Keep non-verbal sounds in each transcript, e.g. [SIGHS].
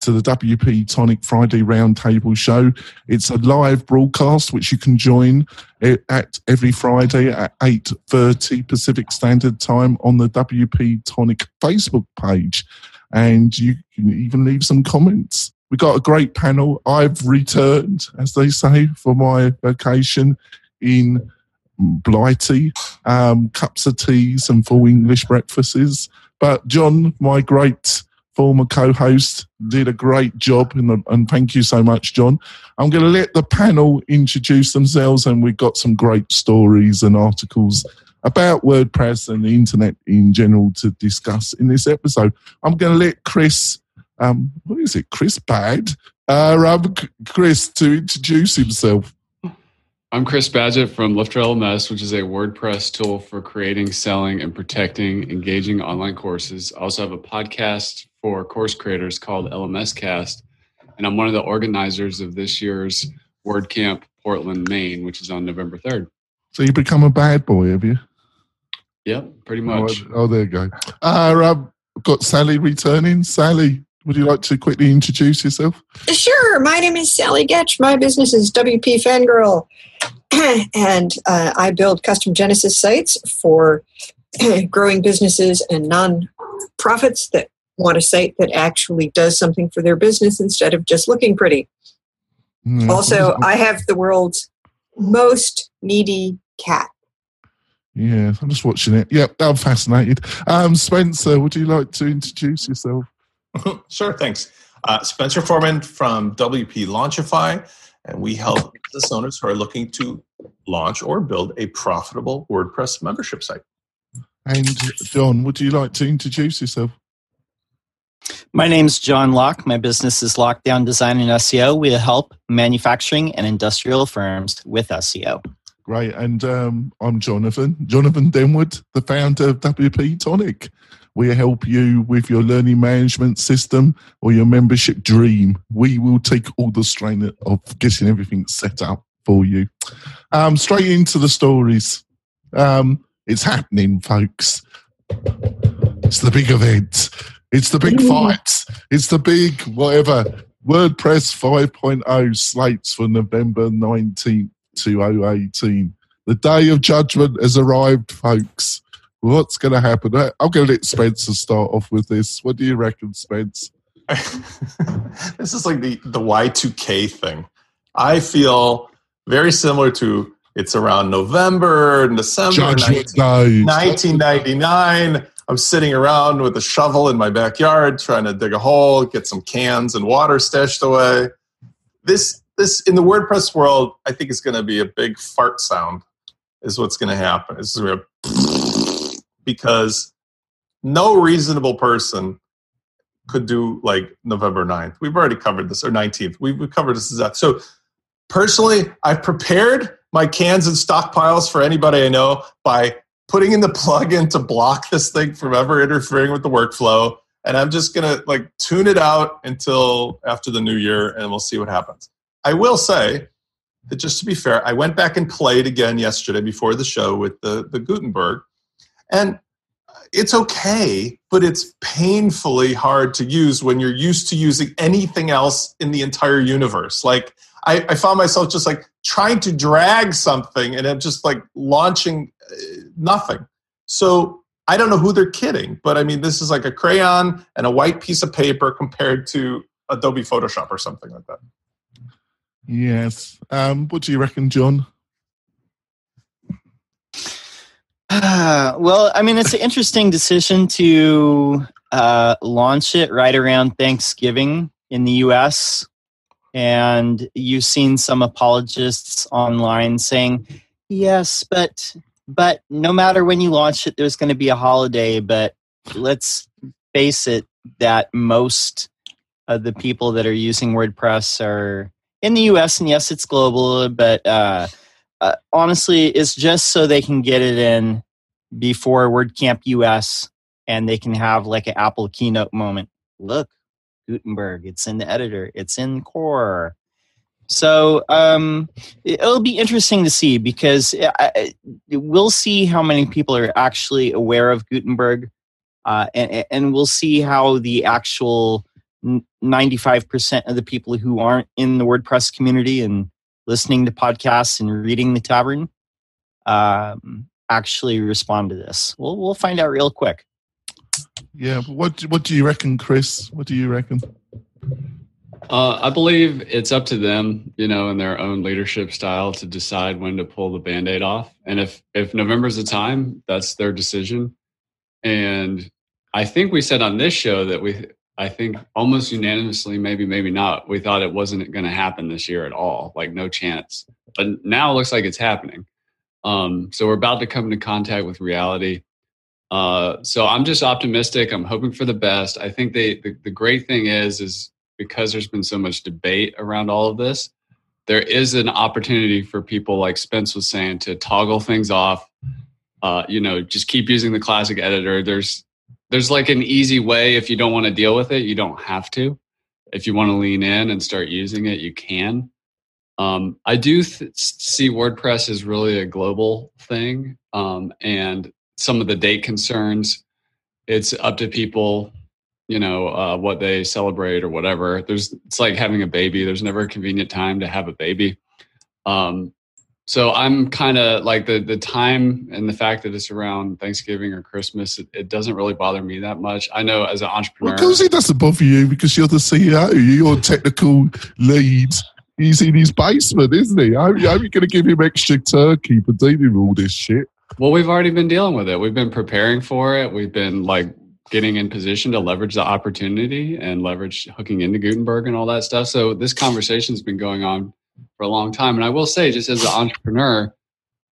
to the WP Tonic Friday Roundtable Show. It's a live broadcast which you can join at every Friday at 8.30 Pacific Standard Time on the WP Tonic Facebook page. And you can even leave some comments. We got a great panel. I've returned, as they say, for my vacation in Blighty, um, cups of teas and full English breakfasts. But John, my great former co-host, did a great job, and, and thank you so much, John. I'm going to let the panel introduce themselves, and we've got some great stories and articles about WordPress and the internet in general to discuss in this episode. I'm going to let Chris, um, what is it, Chris Bad, uh, um, Chris, to introduce himself. I'm Chris Badgett from Lifter LMS, which is a WordPress tool for creating, selling, and protecting engaging online courses. I also have a podcast for course creators called LMS Cast, and I'm one of the organizers of this year's WordCamp Portland, Maine, which is on November 3rd. So you become a bad boy, have you? Yep, pretty much. Oh, oh there you go. Uh, I've got Sally returning. Sally, would you like to quickly introduce yourself? Sure. My name is Sally Goetsch. My business is WP Fangirl, [CLEARS THROAT] and uh, I build custom Genesis sites for [CLEARS THROAT] growing businesses and non-profits that want a site that actually does something for their business instead of just looking pretty. Mm-hmm. Also, I have the world's most needy cat. Yeah, I'm just watching it. Yep, I'm fascinated. Um, Spencer, would you like to introduce yourself? [LAUGHS] sure, thanks. Uh, Spencer Forman from WP Launchify, and we help business owners who are looking to launch or build a profitable WordPress membership site. And John, would you like to introduce yourself? My name is John Locke. My business is Lockdown Design and SEO. We help manufacturing and industrial firms with SEO. Great. And um, I'm Jonathan, Jonathan Denwood, the founder of WP Tonic. We help you with your learning management system or your membership dream. We will take all the strain of getting everything set up for you. Um, straight into the stories. Um, it's happening, folks. It's the big event. It's the big fight. It's the big whatever. WordPress 5.0 slates for November 19th, 2018. The day of judgment has arrived, folks. What's going to happen? Uh, I'm going to let Spencer start off with this. What do you reckon, Spence? [LAUGHS] this is like the, the Y2K thing. I feel very similar to it's around November, December 19, 1999. I'm sitting around with a shovel in my backyard trying to dig a hole, get some cans and water stashed away. This this in the WordPress world, I think is going to be a big fart sound. Is what's going to happen. It's going [LAUGHS] to because no reasonable person could do like November 9th. We've already covered this, or 19th. We've covered this. That. So personally, I've prepared my cans and stockpiles for anybody I know by putting in the plugin to block this thing from ever interfering with the workflow. And I'm just gonna like tune it out until after the new year, and we'll see what happens. I will say that just to be fair, I went back and played again yesterday before the show with the the Gutenberg, and it's okay, but it's painfully hard to use when you're used to using anything else in the entire universe. Like I, I found myself just like trying to drag something and it just like launching nothing. So I don't know who they're kidding, but I mean, this is like a crayon and a white piece of paper compared to Adobe Photoshop or something like that. Yes. Um, what do you reckon, John? Uh, [SIGHS] well, I mean, it's an interesting decision to uh, launch it right around Thanksgiving in the US and you've seen some apologists online saying yes but but no matter when you launch it there's going to be a holiday but let's face it that most of the people that are using wordpress are in the us and yes it's global but uh, uh, honestly, it's just so they can get it in before WordCamp US and they can have like an Apple keynote moment. Look, Gutenberg, it's in the editor, it's in core. So um, it'll be interesting to see because I, we'll see how many people are actually aware of Gutenberg, uh, and, and we'll see how the actual 95% of the people who aren't in the WordPress community and listening to podcasts and reading the tavern um, actually respond to this. We'll, we'll find out real quick. Yeah, what what do you reckon, Chris? What do you reckon? Uh, I believe it's up to them, you know, in their own leadership style to decide when to pull the band-aid off. And if if November's the time, that's their decision. And I think we said on this show that we I think almost unanimously, maybe, maybe not, we thought it wasn't going to happen this year at all, like no chance. But now it looks like it's happening. Um, so we're about to come into contact with reality. Uh, so I'm just optimistic. I'm hoping for the best. I think they, the, the great thing is, is because there's been so much debate around all of this, there is an opportunity for people like Spence was saying to toggle things off. Uh, you know, just keep using the classic editor. There's there's like an easy way if you don't want to deal with it, you don't have to. If you want to lean in and start using it, you can. Um, I do th- see WordPress is really a global thing, um, and some of the date concerns. It's up to people, you know, uh, what they celebrate or whatever. There's it's like having a baby. There's never a convenient time to have a baby. Um, so I'm kind of like the the time and the fact that it's around Thanksgiving or Christmas. It, it doesn't really bother me that much. I know as an entrepreneur, well, it doesn't bother you because you're the CEO. You're technical lead. He's in his basement, isn't he? How, how are you going to give him extra turkey for dealing with all this shit? Well, we've already been dealing with it. We've been preparing for it. We've been like getting in position to leverage the opportunity and leverage hooking into Gutenberg and all that stuff. So this conversation's been going on for a long time. And I will say, just as an entrepreneur,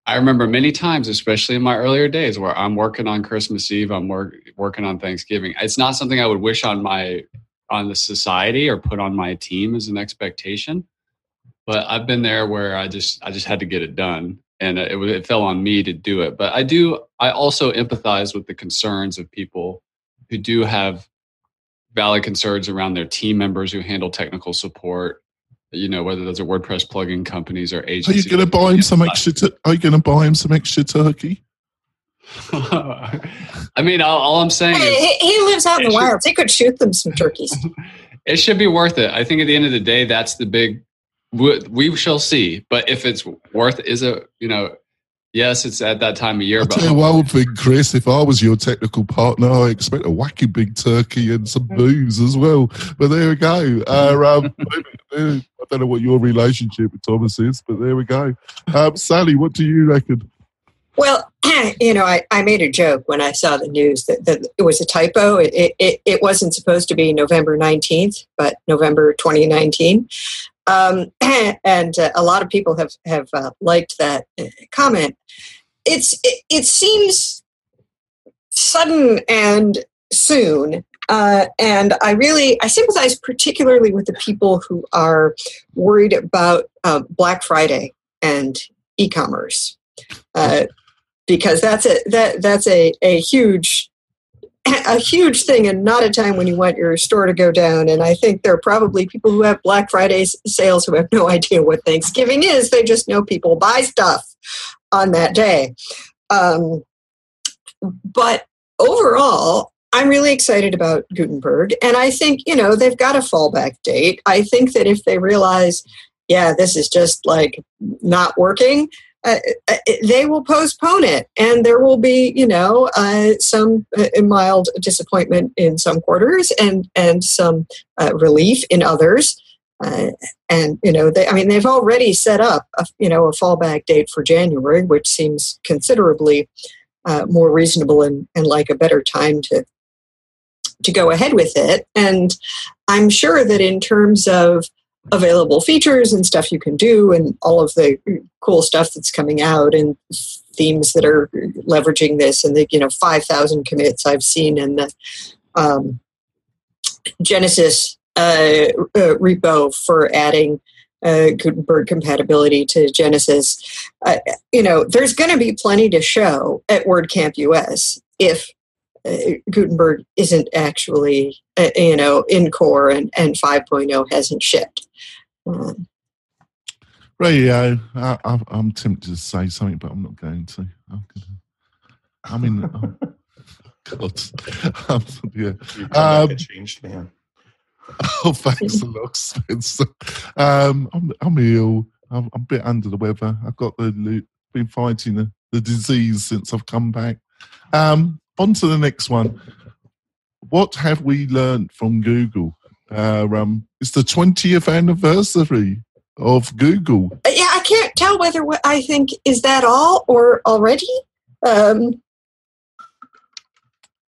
I remember many times, especially in my earlier days, where I'm working on Christmas Eve, I'm work, working on Thanksgiving. It's not something I would wish on my on the society or put on my team as an expectation. But I've been there where I just I just had to get it done, and it, it fell on me to do it. But I do I also empathize with the concerns of people who do have valid concerns around their team members who handle technical support you know whether those are WordPress plugin companies or agencies. Are you going to buy him some extra? T- are you going to buy him some extra turkey? [LAUGHS] I mean, all, all I'm saying hey, is he, lives out in the wilds. He could shoot them some turkeys. [LAUGHS] it should be worth it. I think at the end of the day, that's the big. We, we shall see. But if it's worth, is it you know Yes, it's at that time of year. I'll but tell you one thing, Chris. If I was your technical partner, I expect a wacky big turkey and some mm. booze as well. But there we go. Uh, um, [LAUGHS] I don't know what your relationship with Thomas is, but there we go. Um, Sally, what do you reckon? Well, [CLEARS THROAT] you know, I, I made a joke when I saw the news that, that it was a typo. It, it, it wasn't supposed to be November 19th, but November 2019. Um, [CLEARS THROAT] and uh, a lot of people have have uh, liked that uh, comment. It's it, it, seems sudden and soon, uh, and I really I sympathize particularly with the people who are worried about uh, Black Friday and e-commerce. Uh, because that's a that that's a, a huge a huge thing and not a time when you want your store to go down. And I think there are probably people who have Black Friday sales who have no [LAUGHS] idea what Thanksgiving is. They just know people buy stuff on that day. Um, but overall, I'm really excited about Gutenberg. And I think, you know, they've got a fallback date. I think that if they realize, yeah, this is just like not working, uh, uh, they will postpone it, and there will be, you know, uh, some uh, mild disappointment in some quarters, and and some relief in others. And you know, they, I mean, they've already set up, a, you know, a fallback date for January, which seems considerably more reasonable and, and like a better time to to go ahead with it. And I'm sure that in terms of available features and stuff you can do and all of the cool stuff that's coming out and themes that are leveraging this and the you know 5000 commits i've seen in the um, genesis uh, uh, repo for adding uh, Gutenberg compatibility to Genesis. Uh, you know, there's going to be plenty to show at WordCamp US if uh, Gutenberg isn't actually, uh, you know, in core and, and 5.0 hasn't shipped. Um, Radio, I, am tempted to say something, but I'm not going to. I'm gonna, I mean, oh, [LAUGHS] God, [LAUGHS] um, yeah. Um, changed man. [LAUGHS] Oh, thanks a lot, Spencer. Um, I'm, I'm ill. I'm, I'm, a bit under the weather. I've got the been fighting the, the disease since I've come back. Um, on to the next one. What have we learned from Google? Uh, um, it's the 20th anniversary of Google. Uh, yeah, I can't tell whether what I think is that all or already. Um,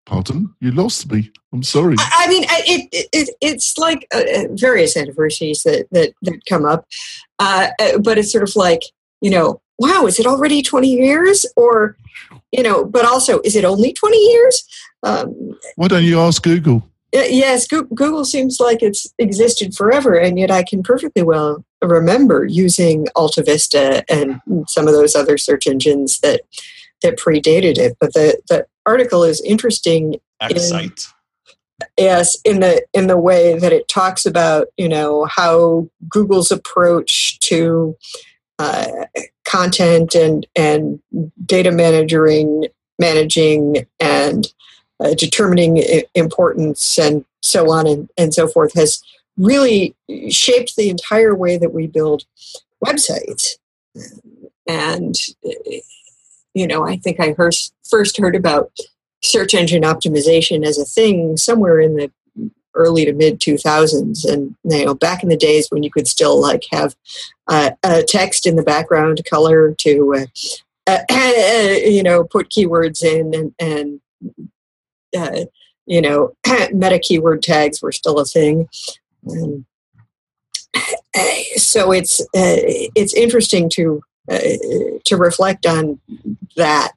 Pardon? You lost me. I'm sorry. I, I mean, it, it, it's like uh, uh, various anniversaries that, that, that come up, uh, uh, but it's sort of like, you know, wow, is it already 20 years? Or, you know, but also, is it only 20 years? Um, Why don't you ask Google? Yes, Google seems like it's existed forever, and yet I can perfectly well remember using Alta Vista and some of those other search engines that that predated it. But the, the article is interesting. Excite. yes, in the in the way that it talks about you know how Google's approach to uh, content and and data managing managing and uh, determining importance and so on and, and so forth has really shaped the entire way that we build websites. And, you know, I think I first, heard about search engine optimization as a thing somewhere in the early to mid 2000s and you know back in the days when you could still like have uh, a text in the background color to uh, uh, [CLEARS THROAT] you know put keywords in and, and uh, you know, [CLEARS THROAT] meta keyword tags were still a thing. Um, [CLEARS THROAT] so it's uh, it's interesting to uh, to reflect on that.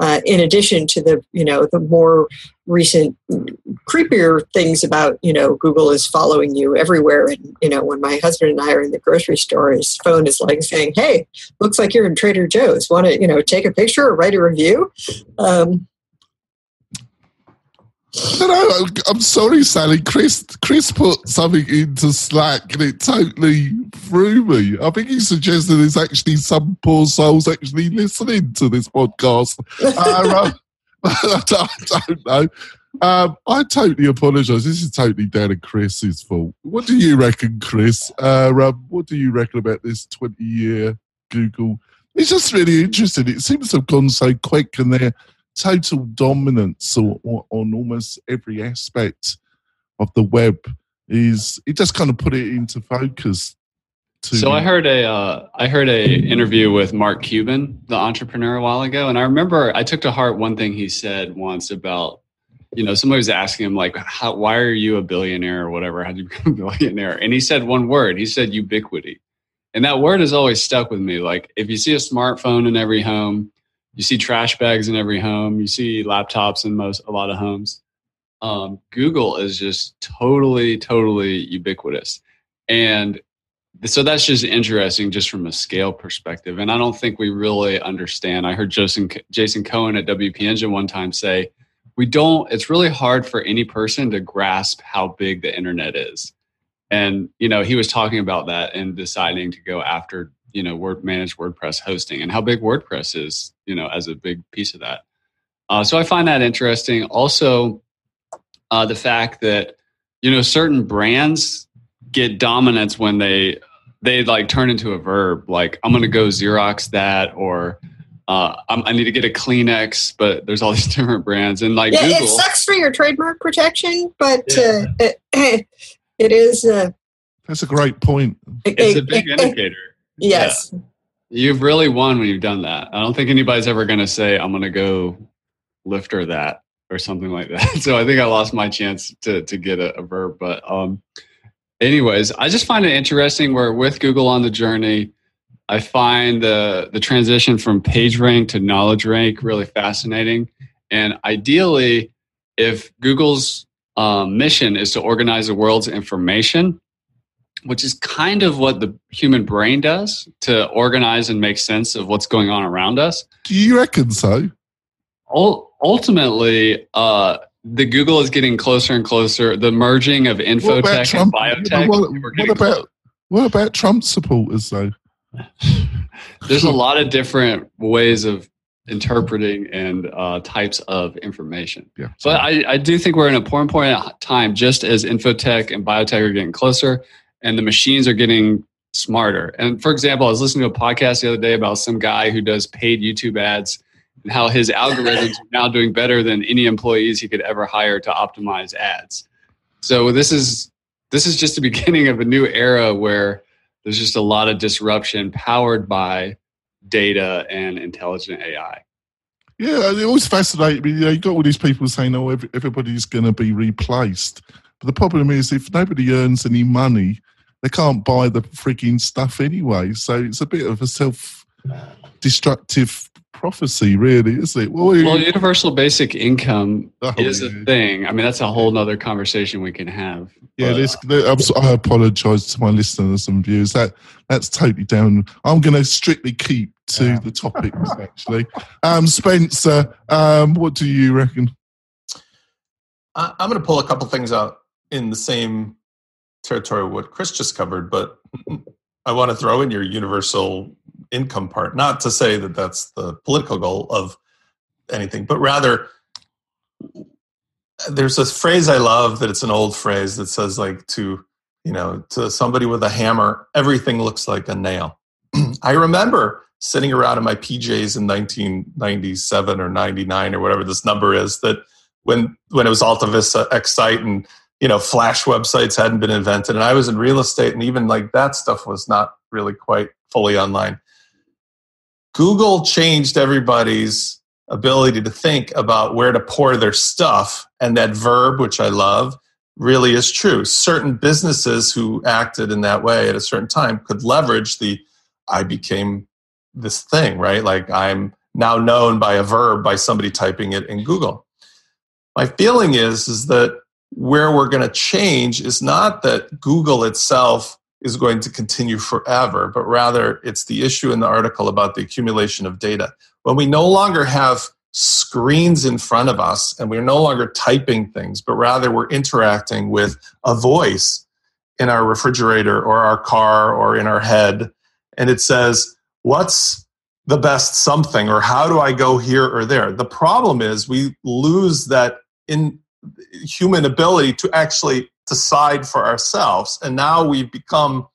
Uh, in addition to the you know the more recent creepier things about you know Google is following you everywhere, and you know when my husband and I are in the grocery store, his phone is like saying, "Hey, looks like you're in Trader Joe's. Want to you know take a picture or write a review?" Um, I I'm sorry, Sally. Chris, Chris put something into Slack and it totally threw me. I think he suggested there's actually some poor souls actually listening to this podcast. [LAUGHS] uh, I, don't, know. Um, I totally apologise. This is totally down to Chris's fault. What do you reckon, Chris? Uh, um, what do you reckon about this 20 year Google? It's just really interesting. It seems to have gone so quick and they're total dominance or, or, on almost every aspect of the web is it just kind of put it into focus so I heard a uh, I heard a interview with Mark Cuban, the entrepreneur, a while ago, and I remember I took to heart one thing he said once about you know somebody was asking him like how, why are you a billionaire or whatever? How did you [LAUGHS] become a billionaire? And he said one word. He said ubiquity. And that word has always stuck with me. Like if you see a smartphone in every home you see trash bags in every home. You see laptops in most a lot of homes. Um, Google is just totally, totally ubiquitous, and so that's just interesting, just from a scale perspective. And I don't think we really understand. I heard Jason Jason Cohen at WP Engine one time say, "We don't. It's really hard for any person to grasp how big the internet is." And you know, he was talking about that and deciding to go after you know word managed WordPress hosting and how big WordPress is, you know, as a big piece of that. Uh, so I find that interesting. Also, uh, the fact that you know certain brands get dominance when they they like turn into a verb. Like I'm going to go Xerox that, or uh, i need to get a Kleenex, but there's all [LAUGHS] these different brands and like yeah, Google, it sucks for your trademark protection, but yeah. uh, it, [LAUGHS] it is. Uh, That's a great point. It's a big indicator. Yes. Yeah. You've really won when you've done that. I don't think anybody's ever going to say, I'm going to go lift lifter that or something like that. [LAUGHS] So I think I lost my chance to, to get a, a verb. But, um, anyways, I just find it interesting where with Google on the journey, I find the, the transition from PageRank to knowledge rank really fascinating. And ideally, if Google's um, mission is to organize the world's information, which is kind of what the human brain does to organize and make sense of what's going on around us. Do you reckon so? ultimately, uh, the Google is getting closer and closer. The merging of infotech and biotech. What, what about what about Trump supporters though? [LAUGHS] There's a lot of different ways of interpreting and uh, types of information. Yeah. But I, I do think we're in a important point in time, just as infotech and biotech are getting closer, and the machines are getting smarter. And for example, I was listening to a podcast the other day about some guy who does paid YouTube ads and how his algorithms are now doing better than any employees he could ever hire to optimize ads. So this is this is just the [LAUGHS] beginning of a new era where there's just a lot of disruption powered by data and intelligent AI. Yeah, it always fascinates me. You know, you got all these people saying, "Oh, everybody's going to be replaced," but the problem is, if nobody earns any money, they can't buy the freaking stuff anyway. So it's a bit of a self-destructive prophecy, really, isn't it? Well, well universal basic income oh, is yeah. a thing. I mean, that's a whole other conversation we can have. Yeah, this, I apologise to my listeners and viewers. That that's totally down. I'm going to strictly keep to yeah. the topics. Actually, um, Spencer, um, what do you reckon? I'm going to pull a couple things out in the same territory what Chris just covered, but I want to throw in your universal income part. Not to say that that's the political goal of anything, but rather there's this phrase I love that it's an old phrase that says like to you know to somebody with a hammer everything looks like a nail. [CLEARS THROAT] I remember sitting around in my PJs in 1997 or 99 or whatever this number is that when when it was Alta Vista Excite and you know flash websites hadn't been invented and I was in real estate and even like that stuff was not really quite fully online. Google changed everybody's ability to think about where to pour their stuff. And that verb, which I love, really is true. Certain businesses who acted in that way at a certain time could leverage the I became this thing, right? Like I'm now known by a verb by somebody typing it in Google. My feeling is is that where we're going to change is not that Google itself is going to continue forever, but rather it's the issue in the article about the accumulation of data. When we no longer have screens in front of us and we're no longer typing things, but rather we're interacting with a voice in our refrigerator or our car or in our head, and it says, What's the best something or how do I go here or there? The problem is we lose that in human ability to actually decide for ourselves. And now we've become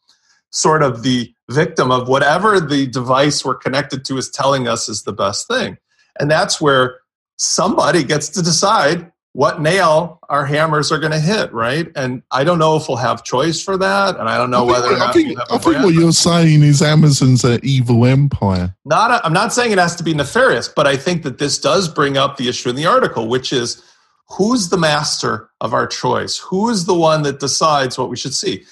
sort of the victim of whatever the device we're connected to is telling us is the best thing. And that's where somebody gets to decide what nail our hammers are going to hit, right? And I don't know if we'll have choice for that, and I don't know I whether. I think, I think what you're saying is Amazon's an evil empire. Not, I'm not saying it has to be nefarious, but I think that this does bring up the issue in the article, which is who's the master of our choice? Who is the one that decides what we should see?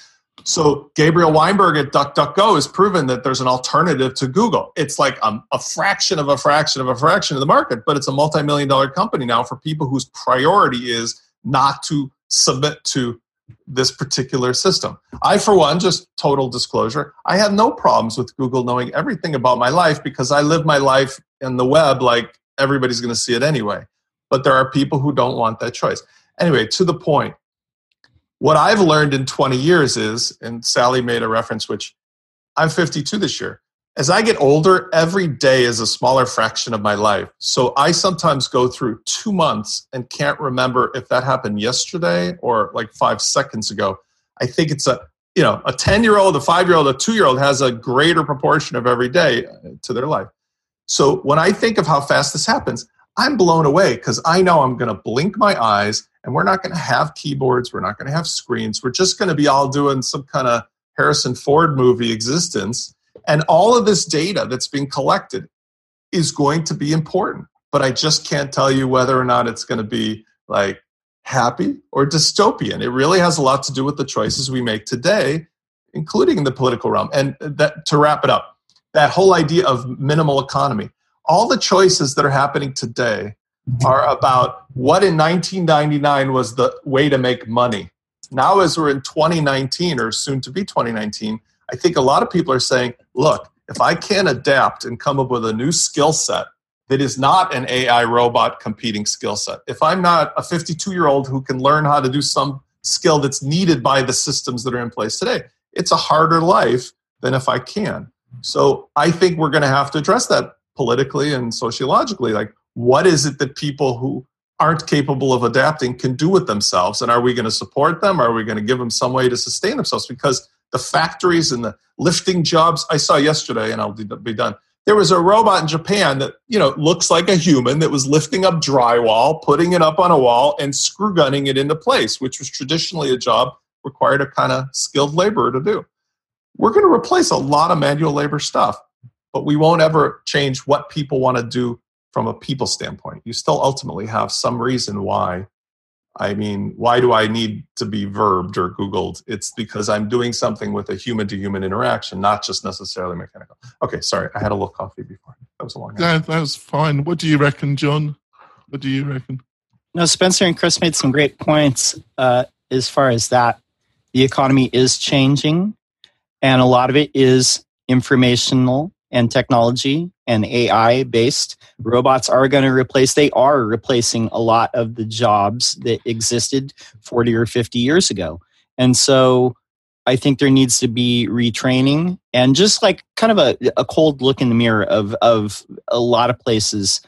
So Gabriel Weinberg at DuckDuckGo has proven that there's an alternative to Google. It's like a, a fraction of a fraction of a fraction of the market, but it's a multi-million dollar company now for people whose priority is not to submit to this particular system. I, for one, just total disclosure, I have no problems with Google knowing everything about my life because I live my life in the web like everybody's going to see it anyway but there are people who don't want that choice. Anyway, to the point, what I've learned in 20 years is, and Sally made a reference, which I'm 52 this year. As I get older, every day is a smaller fraction of my life. So I sometimes go through two months and can't remember if that happened yesterday or like five seconds ago. I think it's a you know a 10 year old, a five year old, a two year old has a greater proportion of every day uh, to their life. So when I think of how fast this happens, I'm blown away because I know I'm going to blink my eyes and we're not going to have keyboards. We're not going to have screens. We're just going to be all doing some kind of Harrison Ford movie existence. And all of this data that's being collected is going to be important. But I just can't tell you whether or not it's going to be like happy or dystopian. It really has a lot to do with the choices we make today, including in the political realm. And uh, that to wrap it up, that whole idea of minimal economy all the choices that are happening today are about what in 1999 was the way to make money Now, as we're in 2019 or soon to be 2019, I think a lot of people are saying, look, if I can adapt and come up with a new skill set that is not an AI robot competing skill set, if I'm not a 52 year old who can learn how to do some skill that's needed by the systems that are in place today, it's a harder life than if I can. So I think we're going to have to address that politically and sociologically. Like, what is it that people who aren't capable of adapting can do with themselves? And are we going to support them? Are we going to give them some way to sustain themselves? Because the factories and the lifting jobs I saw yesterday, and I'll be done. There was a robot in Japan that you know looks like a human that was lifting up drywall, putting it up on a wall, and screw gunning it into place, which was traditionally a job required a kind of skilled laborer to do. We're going to replace a lot of manual labor stuff, but we won't ever change what people want to do from a people standpoint. You still ultimately have some reason why I mean, why do I need to be verbed or Googled? It's because I'm doing something with a human to human interaction, not just necessarily mechanical. Okay, sorry, I had a little coffee before. That was a long. Yeah, that was fine. What do you reckon, John? What do you reckon? No, Spencer and Chris made some great points uh, as far as that. The economy is changing, and a lot of it is informational and technology and AI based. Robots are going to replace, they are replacing a lot of the jobs that existed 40 or 50 years ago. And so I think there needs to be retraining and just like kind of a, a cold look in the mirror of, of a lot of places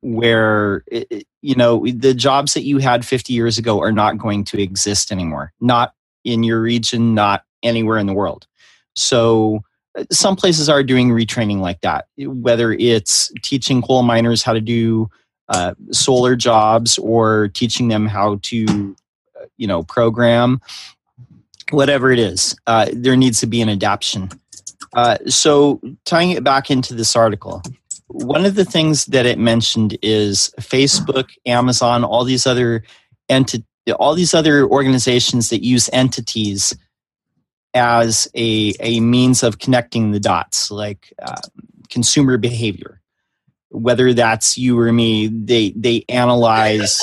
where, it, you know, the jobs that you had 50 years ago are not going to exist anymore, not in your region, not anywhere in the world. So, some places are doing retraining like that, whether it's teaching coal miners how to do uh, solar jobs or teaching them how to, uh, you know, program, whatever it is. Uh, there needs to be an adaptation. Uh, so, tying it back into this article, one of the things that it mentioned is Facebook, Amazon, all these other enti- all these other organizations that use entities as a, a means of connecting the dots, like uh, consumer behavior. Whether that's you or me, they, they analyze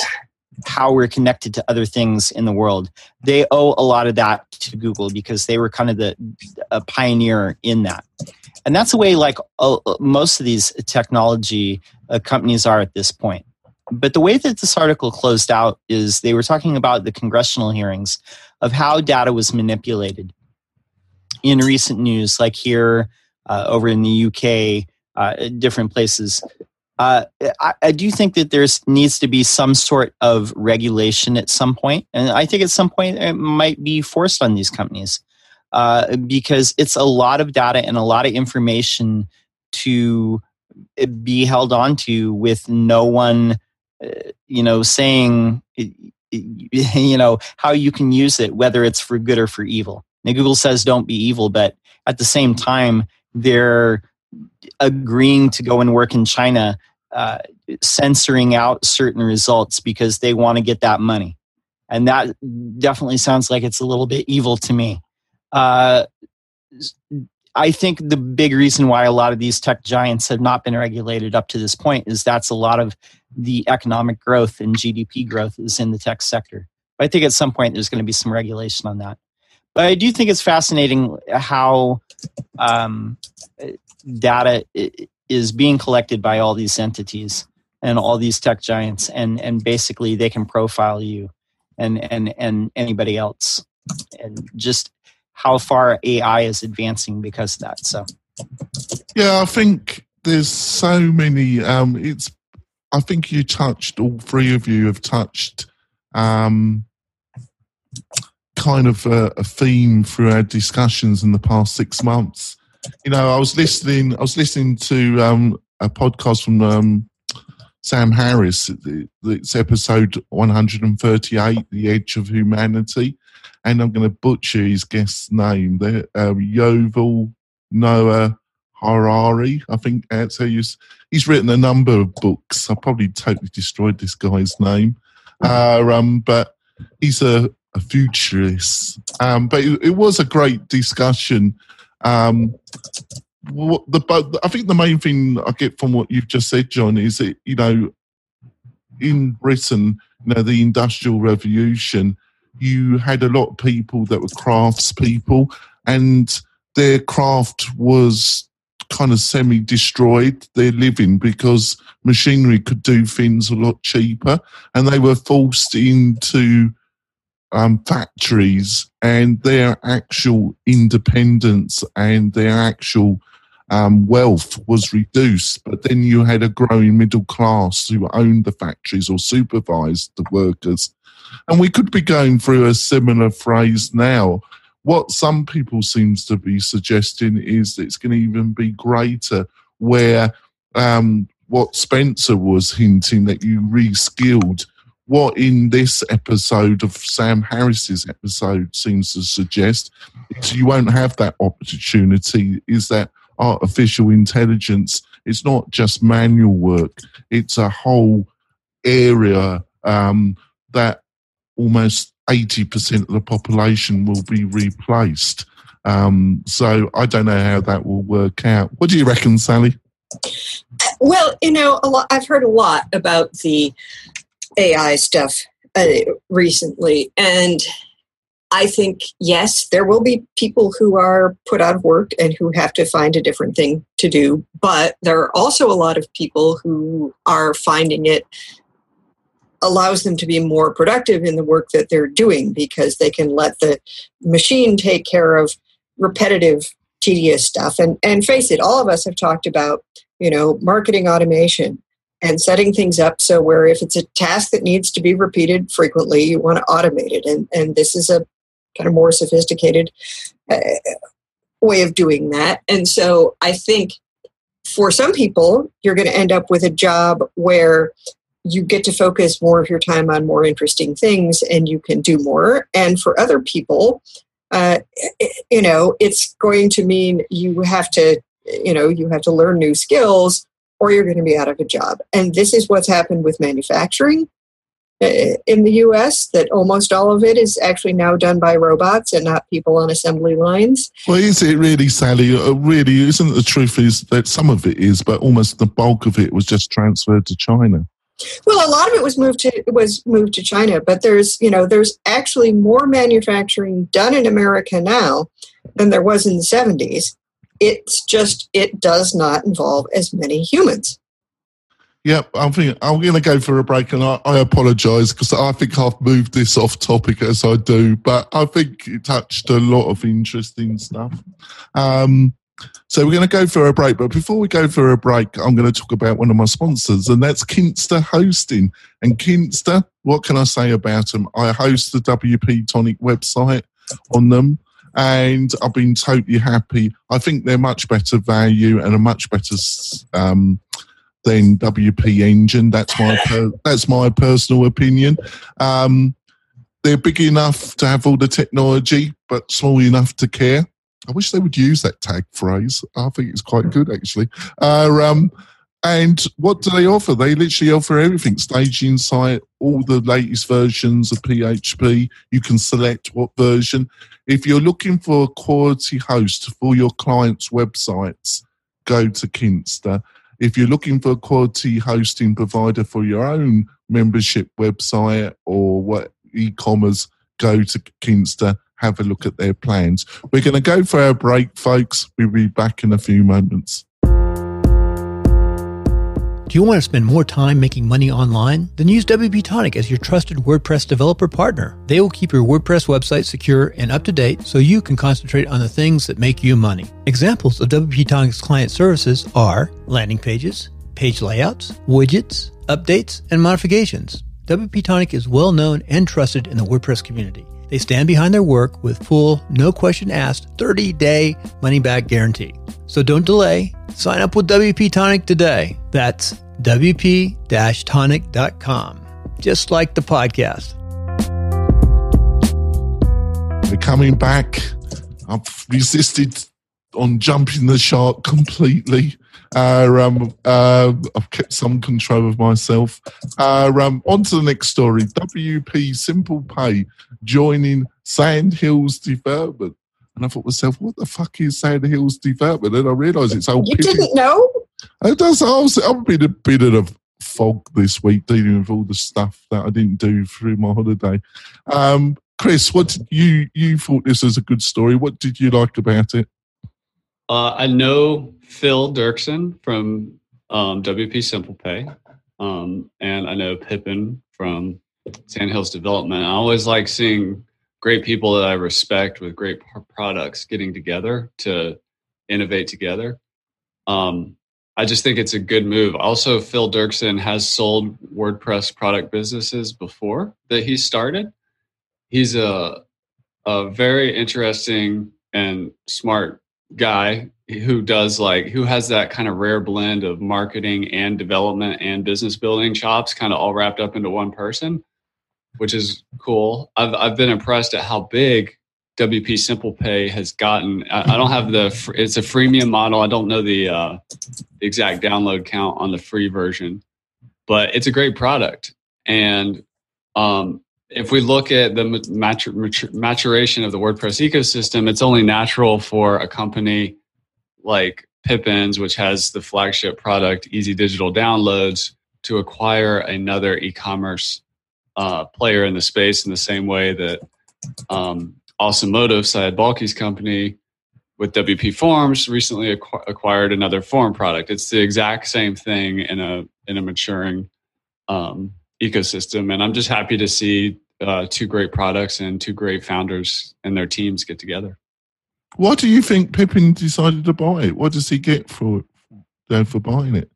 how we're connected to other things in the world. They owe a lot of that to Google because they were kind of the a pioneer in that. And that's the way like uh, most of these technology uh, companies are at this point. But the way that this article closed out is they were talking about the congressional hearings of how data was manipulated in recent news, like here uh, over in the UK, uh, different places. Uh, I, I, do think that there needs to be some sort of regulation at some point, and I think at some point it might be forced on these companies uh, because it's a lot of data and a lot of information to uh, be held on to with no one, uh, you know, saying you know how you can use it, whether it's for good or for evil. Now, Google says don't be evil, but at the same time, they're agreeing to go and work in China, uh, censoring out certain results because they want to get that money. And that definitely sounds like it's a little bit evil to me. Uh, I think the big reason why a lot of these tech giants have not been regulated up to this point is that's a lot of the economic growth and GDP growth is in the tech sector. But I think at some point there's going to be some regulation on that. But I do think it's fascinating how um, data is being collected by all these entities and all these tech giants, and and basically they can profile you and and and anybody else, and just how far AI is advancing because of that. So, yeah, I think there's so many. Um, it's I think you touched all three of you have touched. Um, kind of a, a theme through our discussions in the past six months. You know, I was listening. I was listening to um, a podcast from um, Sam Harris. It's episode 138, "The Edge of Humanity," and I'm going to butcher his guest's name. There, um, Yuval Noah Harari. I think that's how you. He's written a number of books. I probably totally destroyed this guy's name, uh, um, but he's a a futurist. Um, but it, it, was a great discussion. Um, what the I think the main thing I get from what you've just said, John, is that you know, in Britain, you know, the Industrial Revolution, you had a lot of people that were craftspeople, and their craft was kind of semi destroyed their living because machinery could do things a lot cheaper and they were forced into um, factories and their actual independence and their actual um, wealth was reduced. But then you had a growing middle class who owned the factories or supervised the workers. And we could be going through a similar phrase now what some people seems to be suggesting is that it's going to even be greater where um, what spencer was hinting that you reskilled what in this episode of sam harris's episode seems to suggest is you won't have that opportunity is that artificial intelligence it's not just manual work it's a whole area um, that almost 80% of the population will be replaced. Um, so I don't know how that will work out. What do you reckon, Sally? Well, you know, lot, I've heard a lot about the AI stuff uh, recently, and I think yes, there will be people who are put out of work and who have to find a different thing to do. But there are also a lot of people who are finding it allows them to be more productive in the work that they're doing because they can let the machine take care of repetitive tedious stuff and and face it all of us have talked about you know marketing automation and setting things up so where if it's a task that needs to be repeated frequently you want to automate it and and this is a kind of more sophisticated uh, way of doing that and so i think for some people you're going to end up with a job where you get to focus more of your time on more interesting things and you can do more. And for other people, uh, you know, it's going to mean you have to, you know, you have to learn new skills or you're going to be out of a job. And this is what's happened with manufacturing uh, in the US that almost all of it is actually now done by robots and not people on assembly lines. Well, is it really, Sally? Uh, really, isn't the truth is that some of it is, but almost the bulk of it was just transferred to China. Well, a lot of it was moved to was moved to China, but there's you know there's actually more manufacturing done in America now than there was in the 70s. It's just it does not involve as many humans. Yep, I'm thinking I'm going to go for a break, and I, I apologise because I think I've moved this off topic as I do, but I think it touched a lot of interesting stuff. Um, so we're going to go for a break. But before we go for a break, I'm going to talk about one of my sponsors, and that's Kinsta Hosting. And Kinsta, what can I say about them? I host the WP Tonic website on them, and I've been totally happy. I think they're much better value and a much better um, than WP Engine. That's my per- [LAUGHS] that's my personal opinion. Um, they're big enough to have all the technology, but small enough to care. I wish they would use that tag phrase. I think it's quite good, actually. Uh, um, and what do they offer? They literally offer everything staging site, all the latest versions of PHP. You can select what version. If you're looking for a quality host for your clients' websites, go to Kinsta. If you're looking for a quality hosting provider for your own membership website or what e-commerce, go to Kinsta have a look at their plans. We're going to go for our break, folks. We'll be back in a few moments. Do you want to spend more time making money online? Then use WP Tonic as your trusted WordPress developer partner. They will keep your WordPress website secure and up to date so you can concentrate on the things that make you money. Examples of WP Tonic's client services are landing pages, page layouts, widgets, updates, and modifications. WP Tonic is well known and trusted in the WordPress community. They stand behind their work with full, no question asked, 30 day money back guarantee. So don't delay. Sign up with WP Tonic today. That's WP tonic.com, just like the podcast. We're coming back. I've resisted on jumping the shark completely. Uh, um, uh, I've kept some control of myself. Uh, um, on to the next story. WP Simple Pay joining Sandhills Development. And I thought to myself, what the fuck is Sandhills Development? And I realised it's old. You didn't know? It does. I was, I've been a bit of a fog this week dealing with all the stuff that I didn't do through my holiday. Um, Chris, what you you thought this was a good story? What did you like about it? Uh, I know Phil Derksen from um, WP SimplePay, um, and I know Pippin from Sandhills Development. I always like seeing great people that I respect with great products getting together to innovate together. Um, I just think it's a good move. Also, Phil Derksen has sold WordPress product businesses before that he started. He's a a very interesting and smart guy who does like who has that kind of rare blend of marketing and development and business building chops kind of all wrapped up into one person which is cool. I've I've been impressed at how big WP Simple Pay has gotten. I, I don't have the it's a freemium model. I don't know the uh, exact download count on the free version, but it's a great product. And um, if we look at the matur- maturation of the WordPress ecosystem, it's only natural for a company like Pippins, which has the flagship product, Easy Digital Downloads, to acquire another e-commerce uh, player in the space in the same way that um, Awesomotive, Syed Balkhi's company, with WP Forms recently acqu- acquired another form product. It's the exact same thing in a in a maturing um, ecosystem, and I'm just happy to see uh, two great products and two great founders and their teams get together. What do you think Pippin decided to buy it? What does he get for for buying it?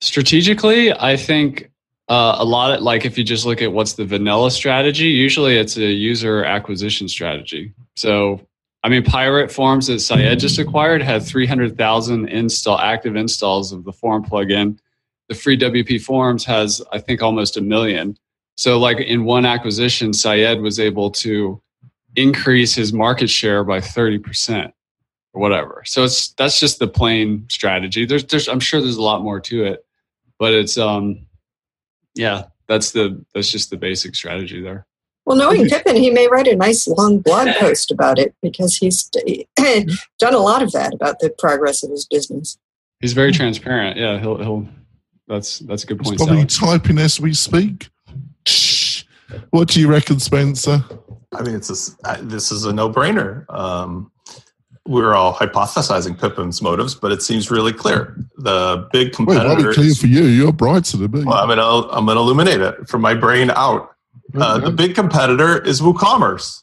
Strategically, I think uh, a lot of like if you just look at what's the vanilla strategy, usually it's a user acquisition strategy. So, I mean, Pirate Forms that Syed just acquired had 300,000 install active installs of the form plugin. The free WP Forms has, I think, almost a million. So, like in one acquisition, Syed was able to increase his market share by 30% or whatever. So it's that's just the plain strategy. There's, there's I'm sure there's a lot more to it, but it's um yeah, that's the that's just the basic strategy there. Well, knowing Pippin, he may write a nice long blog [LAUGHS] post about it because he's [CLEARS THROAT] done a lot of that about the progress of his business. He's very transparent. Yeah, he'll he'll. That's that's a good point. He's probably typing as we speak. Shh. What do you reckon, Spencer? I mean, it's a, this is a no-brainer. Um, we're all hypothesizing Pippin's motives, but it seems really clear. The big competitor. Well, clear for you. You're brighter than me. Well, I'm gonna I'm gonna illuminate it from my brain out. Uh, the big competitor is WooCommerce.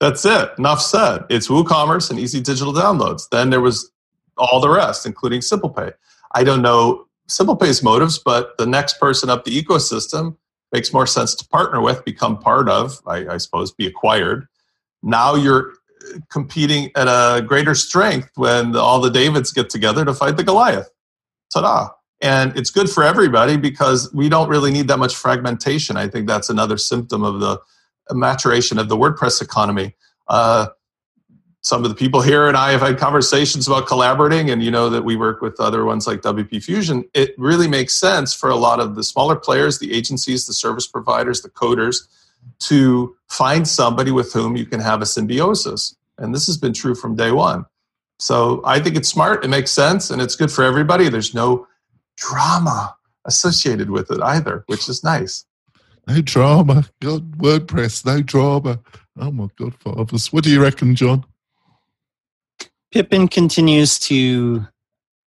That's it. Enough said. It's WooCommerce and Easy Digital Downloads. Then there was all the rest, including SimplePay. I don't know SimplePay's motives, but the next person up the ecosystem makes more sense to partner with, become part of, I, I suppose, be acquired. Now you're competing at a greater strength when all the Davids get together to fight the Goliath. Ta-da! And it's good for everybody because we don't really need that much fragmentation. I think that's another symptom of the maturation of the WordPress economy. Uh, some of the people here and I have had conversations about collaborating, and you know that we work with other ones like WP Fusion. It really makes sense for a lot of the smaller players, the agencies, the service providers, the coders, to find somebody with whom you can have a symbiosis. And this has been true from day one. So I think it's smart, it makes sense, and it's good for everybody. There's no drama associated with it either, which is nice. No drama. God, WordPress, no drama. Oh my God, fathers. What do you reckon, John? Pippin continues to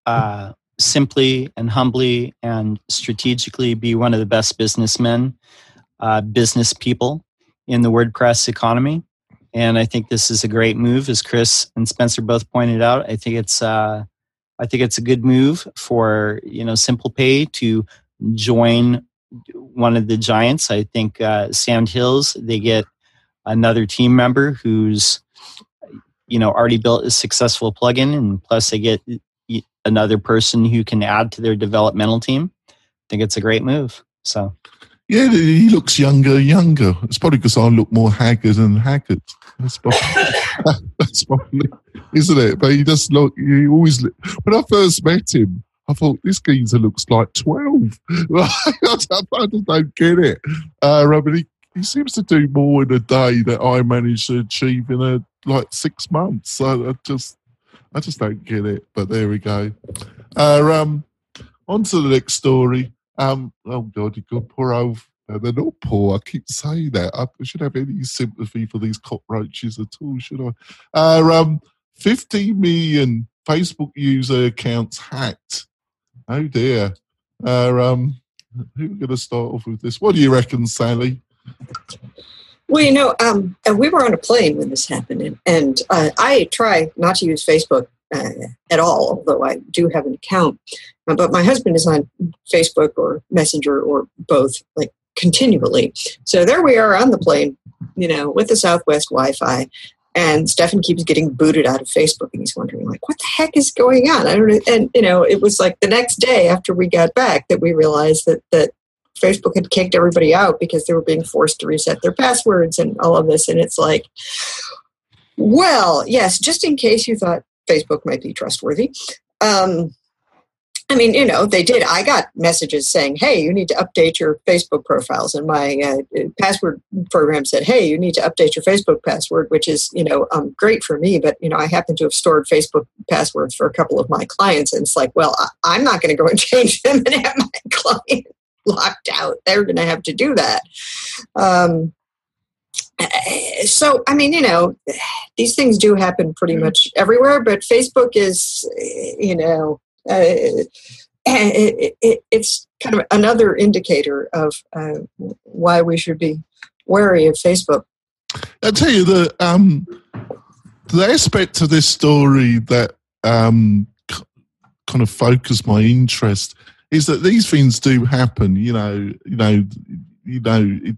uh, simply and humbly and strategically be one of the best businessmen uh, business people in the WordPress economy. And I think this is a great move, as Chris and Spencer both pointed out. I think it's uh, I think it's a good move for you know SimplePay to join one of the giants. I think uh, Sandhills they get another team member who's you know already built a successful plugin, and plus they get another person who can add to their developmental team. I think it's a great move. So yeah, he looks younger, younger. It's probably because I look more haggard and haggard. That's probably, [LAUGHS] that's probably, isn't it? But he does look. He always. When I first met him, I thought this geezer looks like twelve. [LAUGHS] I just don't get it. Uh, but he, he seems to do more in a day that I managed to achieve in a like six months. So I just, I just don't get it. But there we go. Uh, um, on to the next story. Um, oh God, you got poor old they're not poor. I keep saying that. I should have any sympathy for these cockroaches at all, should I? Uh, um, 50 million Facebook user accounts hacked. Oh dear. Uh, um, who are going to start off with this? What do you reckon, Sally? Well, you know, um, and we were on a plane when this happened, and, and uh, I try not to use Facebook uh, at all, although I do have an account. Uh, but my husband is on Facebook or Messenger or both, like continually. So there we are on the plane, you know, with the Southwest Wi-Fi, and Stefan keeps getting booted out of Facebook, and he's wondering, like, what the heck is going on? I don't know. And you know, it was like the next day after we got back that we realized that that Facebook had kicked everybody out because they were being forced to reset their passwords and all of this. And it's like, well, yes, just in case you thought Facebook might be trustworthy. Um, I mean, you know, they did. I got messages saying, "Hey, you need to update your Facebook profiles," and my uh, password program said, "Hey, you need to update your Facebook password," which is, you know, um, great for me. But you know, I happen to have stored Facebook passwords for a couple of my clients, and it's like, well, I, am not going to go and [LAUGHS] change them and have my client [LAUGHS] locked out. They're going to have to do that. Um, so, I mean, you know, these things do happen pretty much everywhere, but Facebook is, you know, uh, it, it, it's kind of another indicator of uh, why we should be wary of Facebook. I tell you the um, the aspect of this story that um, kind of focused my interest is that these things do happen. You know, you know, you know, it,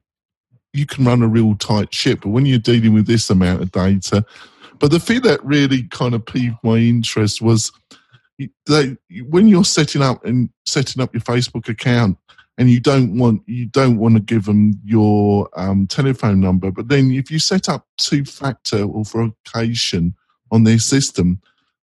you can run a real tight ship, but when you're dealing with this amount of data, but the thing that really kind of piqued my interest was that when you're setting up and setting up your Facebook account, and you don't want you don't want to give them your um, telephone number, but then if you set up two-factor authentication on their system,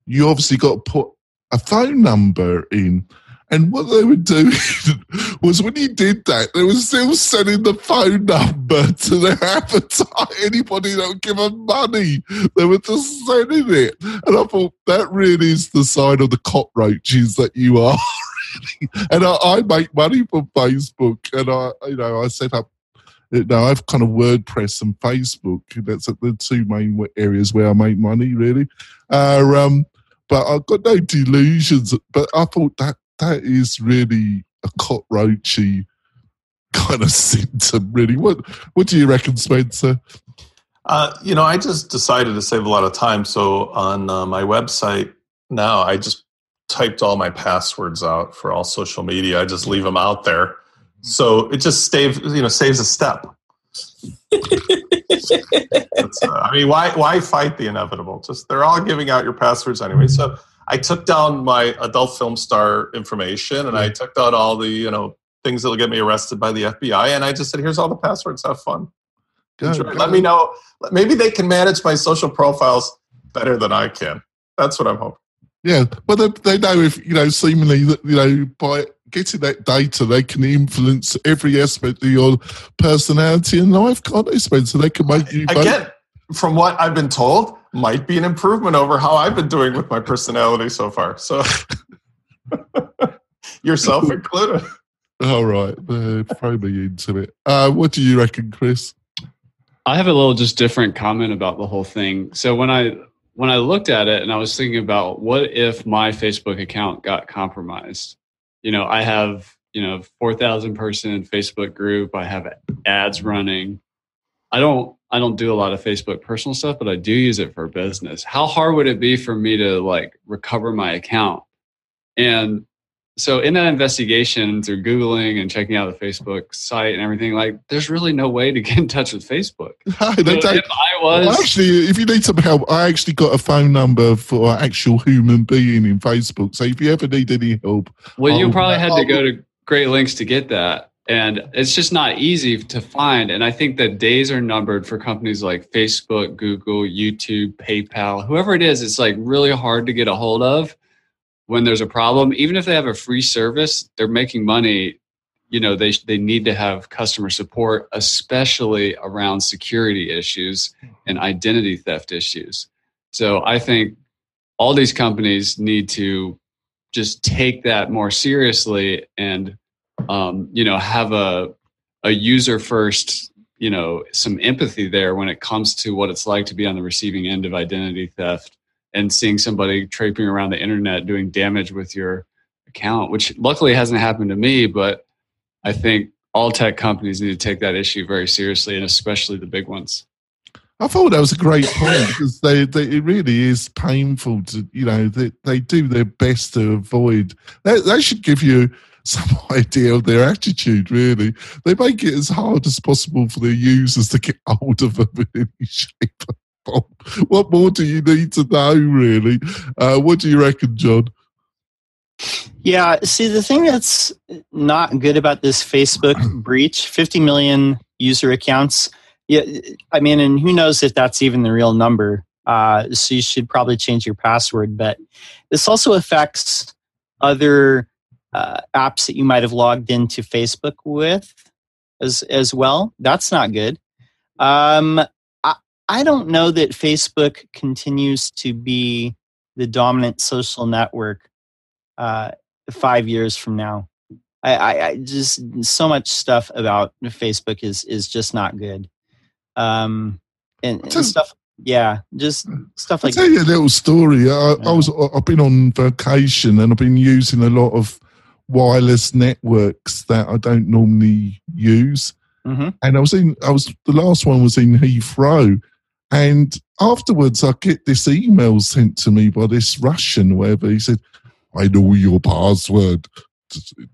you obviously got to put a phone number in. And what they were doing [LAUGHS] was when he did that, they were still sending the phone number to their avatar. [LAUGHS] Anybody that would give them money, they were just sending it. And I thought that really is the sign of the cockroaches that you are. [LAUGHS] and I, I, make money from Facebook, and I, you know, I set up. You know, I've kind of WordPress and Facebook. That's the two main areas where I make money, really. Uh, um, but I've got no delusions. But I thought that that is really a cockroachy kind of [LAUGHS] symptom, really. What what do you reckon, Spencer? Uh, you know, I just decided to save a lot of time. So on uh, my website now, I just typed all my passwords out for all social media. I just leave them out there, so it just saves you know saves a step. [LAUGHS] uh, I mean, why why fight the inevitable? Just they're all giving out your passwords anyway. So I took down my adult film star information and I took down all the, you know, things that'll get me arrested by the FBI. And I just said, here's all the passwords. Have fun. Good, good. Let me know. Maybe they can manage my social profiles better than I can. That's what I'm hoping. Yeah, but they, they know if you know, seemingly that you know by getting that data, they can influence every aspect of your personality and life, can't they, Spencer? They can make you again. From what I've been told, might be an improvement over how I've been doing with my personality so far. So, [LAUGHS] yourself included. All right, uh, throw me into it. Uh, what do you reckon, Chris? I have a little just different comment about the whole thing. So when I when I looked at it and I was thinking about what if my Facebook account got compromised? You know, I have you know 4,000 person Facebook group. I have ads running. I don't I don't do a lot of Facebook personal stuff, but I do use it for business. How hard would it be for me to like recover my account? And so in that investigation through Googling and checking out the Facebook site and everything, like there's really no way to [LAUGHS] get in touch with Facebook. [LAUGHS] so if I was well, actually, if you need some help, I actually got a phone number for an actual human being in Facebook. So if you ever need any help, well, you probably had to go to great lengths to get that and it's just not easy to find. And i think that days are numbered for companies like facebook google youtube paypal whoever it is it's like really hard to get a hold of when there's a problem. Even if they have a free service they're making money. You know they they need to have customer support especially around security issues and identity theft issues. So i think all these companies need to just take that more seriously and um, you know, have a a user first, you know, some empathy there when it comes to what it's like to be on the receiving end of identity theft and seeing somebody traipsing around the internet doing damage with your account, which luckily hasn't happened to me, but I think all tech companies need to take that issue very seriously, and especially the big ones. I thought that was a great point because they, they, it really is painful to you know they, they do their best to avoid. They, they should give you some [LAUGHS] idea of their attitude. Really, they make it as hard as possible for their users to get [LAUGHS] hold of them in any shape. What more do you need to know, really? Uh, what do you reckon, John? Yeah, see, the thing that's not good about this Facebook [CLEARS THROAT] breach 50 million user accounts. Yeah, I mean, and who knows if that's even the real number. Uh, so you should probably change your password. But this also affects other uh, apps that you might have logged into Facebook with as, as well. That's not good. Um, I, I don't know that Facebook continues to be the dominant social network uh, five years from now. I, I, I, just so much stuff about Facebook is is just not good. Um, and, and stuff, yeah, just stuff like. I'll tell you a little story. I. I was I've been on vacation and I've been using a lot of wireless networks that I don't normally use. Mm-hmm. And I was in, I was the last one was in Heathrow, and afterwards I get this email sent to me by this Russian, wherever he said, I know your password.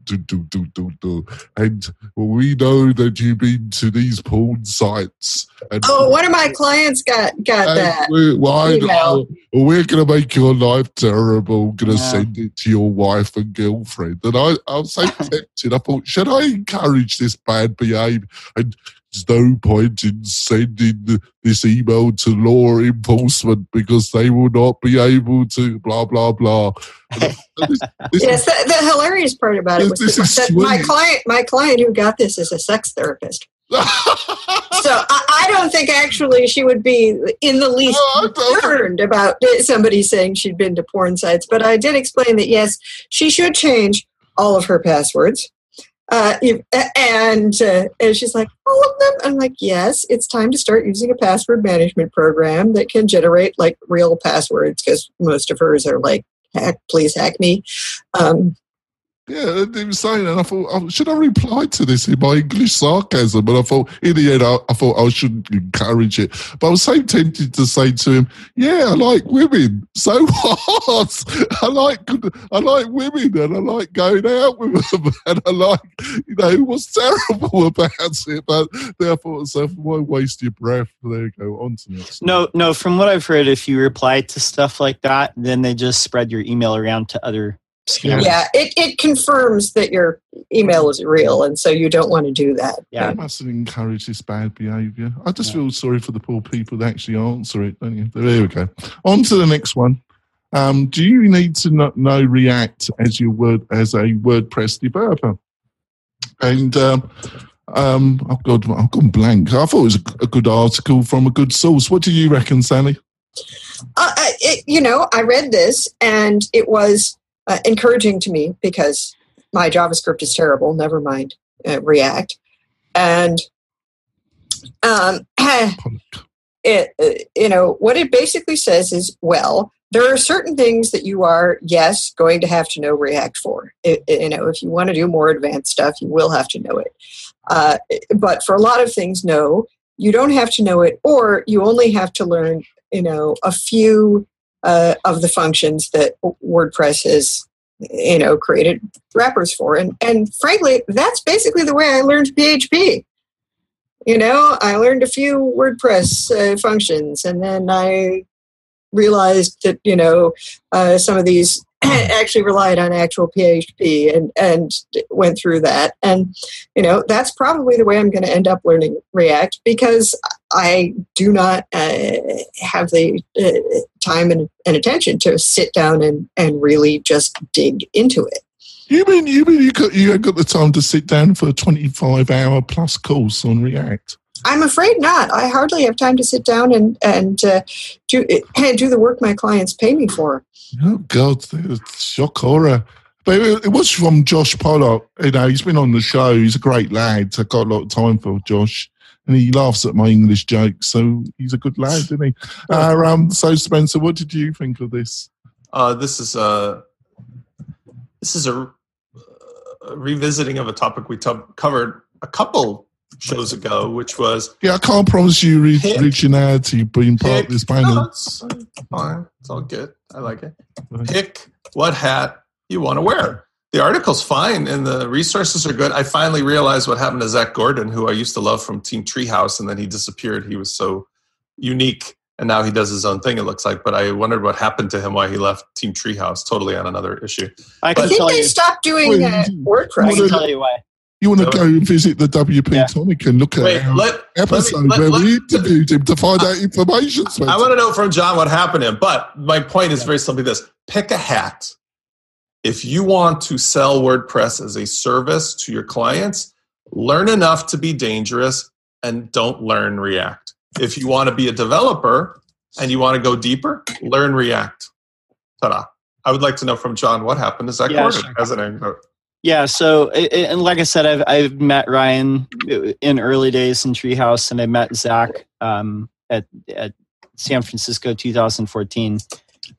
Do, do, do, do, do. And we know that you've been to these porn sites. And oh, one of my clients got got that. We're, well, we're going to make your life terrible. We're going to yeah. send it to your wife and girlfriend. And I, I was so [LAUGHS] tempted. I thought, should I encourage this bad behavior? And there's no point in sending this email to law enforcement because they will not be able to blah blah blah. this, this yes, the, the, hilarious part about it was that my client, my client who got this is a sex therapist. [LAUGHS] so I, I, don't think actually she would be in the least oh, concerned about somebody saying she'd been to porn sites. But I did explain that yes, she should change all of her passwords uh, and uh, and she's like, all of them. I'm like, yes, it's time to start using a password management program that can generate like real passwords because most of hers are like, hack, please hack me. Um, yeah, he was saying, and I thought, should I reply to this in my English sarcasm? But I thought, in the end, I, I, thought I shouldn't encourage it. But I was so tempted to say to him, "Yeah, I like women. So [LAUGHS] what? I like, I like women, and I like going out with them, [LAUGHS] and I like, you know, what's terrible [LAUGHS] about it? But therefore, so why waste your breath? There you go. On to next. No, no. From what I've heard, if you reply to stuff like that, then they just spread your email around to other scammers. Yeah, it, it confirms that your email is real, and so you don't want to do that. Yeah, you mustn't encourage this bad behaviour. I just yeah. feel sorry for the poor people that actually answer it, don't you? There we go. On to the next one. Um, do you need to know React as your word as a WordPress developer? And um, um, oh God, I've gone blank. I thought it was a, a good article from a good source. What do you reckon, Sally? Uh, it, you know, I read this and it was uh, encouraging to me because my JavaScript is terrible, never mind uh, React. And um, [CLEARS THROAT] it, uh, you know, what it basically says is, well, there are certain things that you are, yes, going to have to know React for. It, you know, if you want to do more advanced stuff, you will have to know it. Uh, but for a lot of things, no, you don't have to know it, or you only have to learn, you know, a few uh, of the functions that WordPress has you know created wrappers for and and frankly that's basically the way i learned php you know i learned a few wordpress uh, functions and then i realized that you know uh, some of these [CLEARS THROAT] actually relied on actual PHP and and went through that. And you know that's probably the way I'm going to end up learning React because I do not uh, have the uh, time and, and, attention to sit down and and really just dig into it. You mean you mean you got you got the time to sit down for a 25 hour plus course on React? I'm afraid not. I hardly have time to sit down and and uh, do and do the work my clients pay me for. Oh God, shock horror! But it, it was from Josh Pollock. You know, he's been on the show. He's a great lad. I've got a lot of time for Josh. And he laughs at my English jokes, so he's a good lad, isn't he? [LAUGHS] Uh, um, so, Spencer, what did you think of this? Uh, this is a this is a, a revisiting of a topic we t- covered a couple shows ago, which was yeah. I can't promise you re- originality being part pick, of this panel. No, it's fine. It's all good. I like it. Pick what hat you want to wear. The article's fine and the resources are good. I finally realized what happened to Zac Gordon, who I used to love from Team Treehouse, and then he disappeared. He was so unique, and now he does his own thing. It looks like, but I wondered what happened to him, why he left Team Treehouse. Totally on another issue. I, can think they you. stopped doing uh, WordPress. I can tell you why. You want to go and visit the WP yeah. Tonic and look at Wait, our let, episode let me, let, where we interviewed him to find out information. Spencer. I want to know from John what happened to him. But my point is very simply this pick a hat. If you want to sell WordPress as a service to your clients, learn enough to be dangerous and don't learn React. If you want to be a developer and you want to go deeper, learn React. Ta da. I would like to know from John what happened to Zac yeah, Gordon sure. as an. Yeah, so and like I said, I've I've met Ryan in early days in Treehouse, and I met Zac um, at at San Francisco 2014.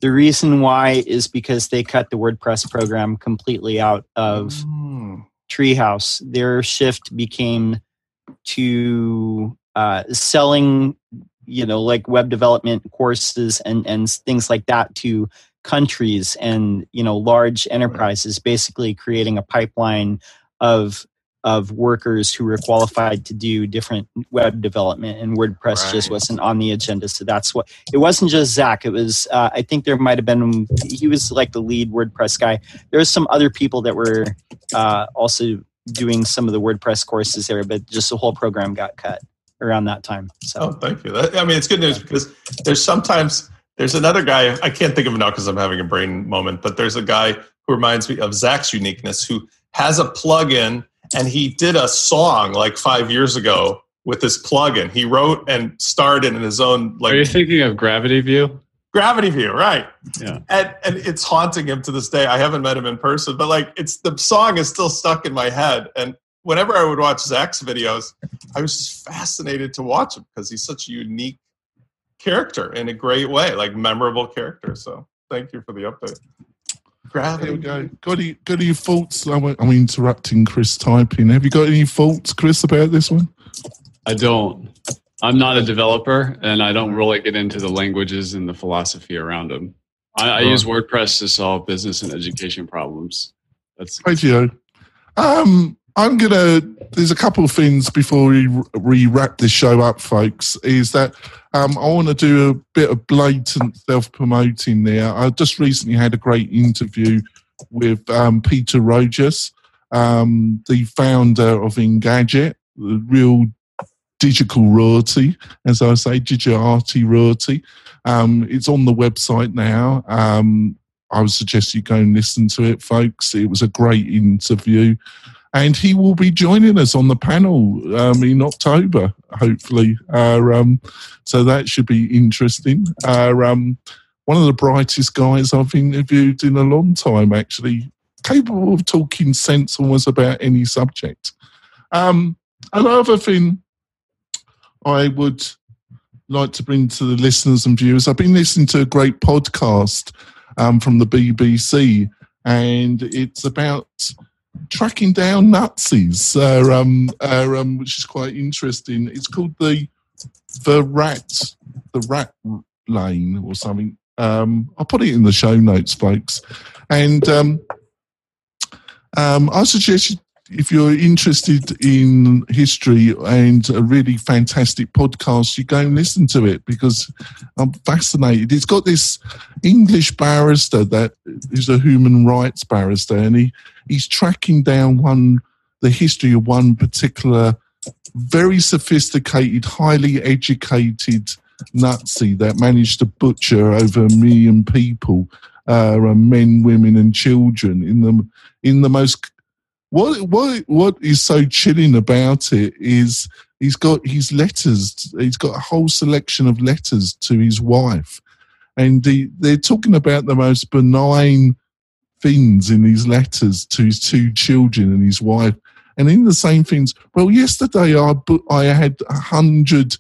The reason why is because they cut the WordPress program completely out of mm. Treehouse. Their shift became to uh, selling, you know, like web development courses and and things like that to countries and you know large enterprises basically creating a pipeline of of workers who were qualified to do different web development and wordpress right. just wasn't on the agenda. So that's what it wasn't just zac it was uh, i think there might have been he was like the lead wordpress guy. There was some other people that were uh, also doing some of the wordpress courses there but just the whole program got cut around that time so. Oh thank you. That, i mean it's good news because there's sometimes there's another guy, I can't think of him now because I'm having a brain moment, but there's a guy who reminds me of Zac's uniqueness who has a plugin and he did a song like five years ago with this plugin. He wrote and starred in his own like Are you thinking of Gravity View? Gravity View, right. Yeah. And and it's haunting him to this day. I haven't met him in person, but like it's the song is still stuck in my head. And whenever I would watch Zac's videos, I was just fascinated to watch him because he's such a unique character in a great way, like memorable character. So thank you for the update. Gravity. Go. Got any, got any thoughts? I'm, I'm interrupting Chris typing. Have you got any thoughts, Chris, about this one? I don't. I'm not a developer, and I don't really get into the languages and the philosophy around them. I, I use WordPress to solve business and education problems. That's Thank you. Um, I'm gonna. There's a couple of things before we, we wrap this show up, folks. Is that um, I want to do a bit of blatant self promoting there. I just recently had a great interview with um, Peter Rojas, um, the founder of Engadget, the real digital royalty, as I say, digitality royalty. Um, it's on the website now. Um, I would suggest you go and listen to it, folks. It was a great interview and he will be joining us on the panel um, in October, hopefully. Uh, um, so that should be interesting. Uh, um, one of the brightest guys I've interviewed in a long time, actually, capable of talking sense almost about any subject. Um, another thing I would like to bring to the listeners and viewers, I've been listening to a great podcast um, from the BBC, and it's about tracking down Nazis, um, uh, um, which is quite interesting. It's called the the rat the rat lane or something. Um, I'll put it in the show notes, folks. And um, um, I suggest if you're interested in history and a really fantastic podcast, you go and listen to it because I'm fascinated. It's got this English barrister that is a human rights barrister, and he he's tracking down one the history of one particular very sophisticated, highly educated Nazi that managed to butcher over a million people, uh, men, women, and children in the in the most. What what what is so chilling about it is he's got his letters. He's got a whole selection of letters to his wife, and he, they're talking about the most benign things in these letters to his two children and his wife. And in the same things, well, yesterday I I had a hundred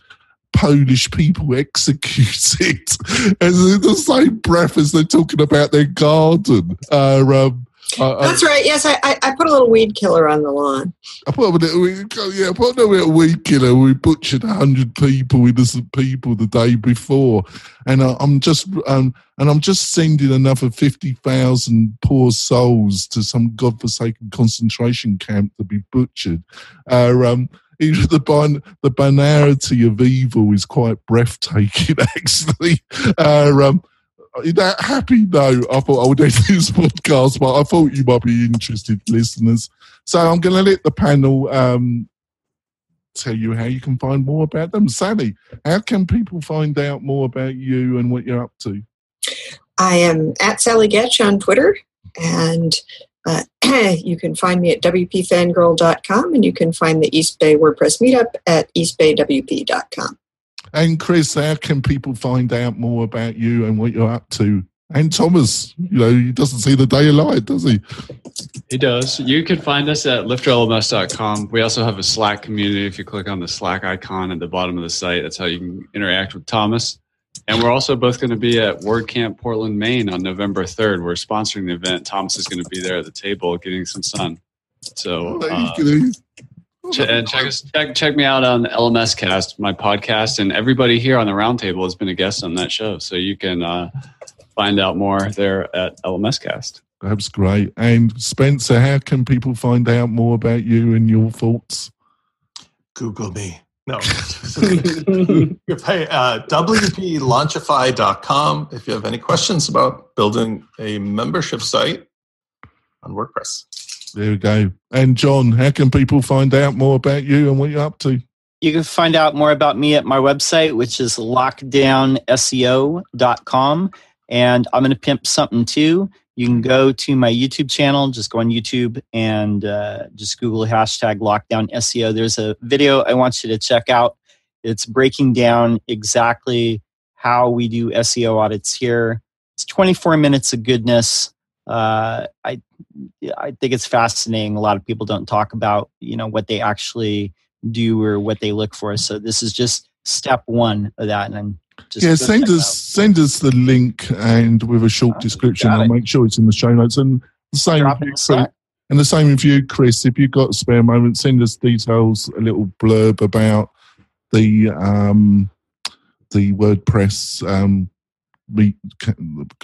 Polish people [LAUGHS] executed, [LAUGHS] and in the same breath as they're talking about their garden. Uh, um, that's right. Yes, I, I, I, put a little weed killer on the lawn. I put a little, weed, yeah, I put a little weed killer. We butchered hundred people, innocent people, the day before, and I, am just um, and I'm just sending another fifty thousand poor souls to some godforsaken concentration camp to be butchered. Uh, um, [LAUGHS] the ban- the banality of evil is quite breathtaking, [LAUGHS] actually. Uh, um, that happy note, I thought I would end [LAUGHS] this podcast, but I thought you might be interested, listeners. So I'm going to let the panel um, tell you how you can find more about them. Sally, how can people find out more about you and what you're up to? I am at Sally Goetsch on Twitter, and uh, [CLEARS THROAT] you can find me at WPFangirl.com, and you can find the East Bay WordPress Meetup at EastBayWP.com. And Chris, how can people find out more about you and what you're up to? And Thomas, you know, he doesn't see the day of light, does he? He does. You can find us at lifterlms.com. We also have a Slack community. If you click on the Slack icon at the bottom of the site, that's how you can interact with Thomas. And we're also both going to be at WordCamp Portland, Maine on November 3rd. We're sponsoring the event. Thomas is going to be there at the table getting some sun. So, uh, check us check, check me out on LMS Cast, my podcast, and everybody here on the roundtable has been a guest on that show. So you can uh, find out more there at LMS Cast. That's great. And Spencer, how can people find out more about you and your thoughts? Google me. No. [LAUGHS] [LAUGHS] you pay uh, WPLaunchify.com if you have any questions about building a membership site on WordPress. There we go. And John, how can people find out more about you and what you're up to? You can find out more about me at my website, which is lockdownseo.com. And I'm going to pimp something too. You can go to my YouTube channel, just go on YouTube and uh, just Google hashtag lockdown SEO. There's a video I want you to check out. It's breaking down exactly how we do SEO audits here. It's 24 minutes of goodness. Uh, I I think it's fascinating. A lot of people don't talk about you know what they actually do or what they look for. So this is just step one of that, and just yeah, send us send us the link and with a short description. I'll make sure it's in the show notes and the same. The and the same with you, Chris. If you've got a spare moment, send us details, a little blurb about the um, the WordPress um, meet.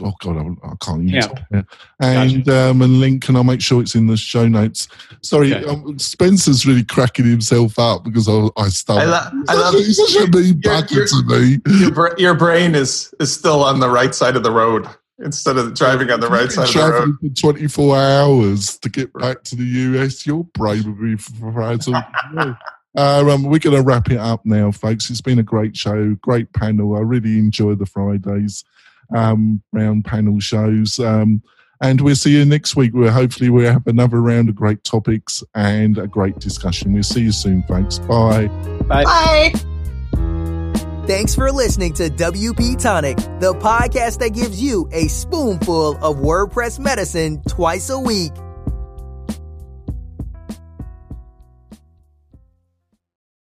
Oh God, I, I can't use yeah. it. And gotcha. um, and link, and I'll make sure it's in the show notes. Sorry, okay. um, Spencer's really cracking himself up because I, I started. I, lo- I love he's such a mean bugger to me. Your, your brain is is still on the right side of the road instead of driving on the right side of the road. for 24 hours to get back to the US. Your brain would be frazzled. [LAUGHS] Uh, um, we're going to wrap it up now, folks. It's been a great show, great panel. I really enjoy the Fridays um, round panel shows. Um, and we'll see you next week where hopefully we'll have another round of great topics and a great discussion. We'll see you soon, folks. Bye. Bye. Bye. Thanks for listening to WP Tonic, the podcast that gives you a spoonful of WordPress medicine twice a week.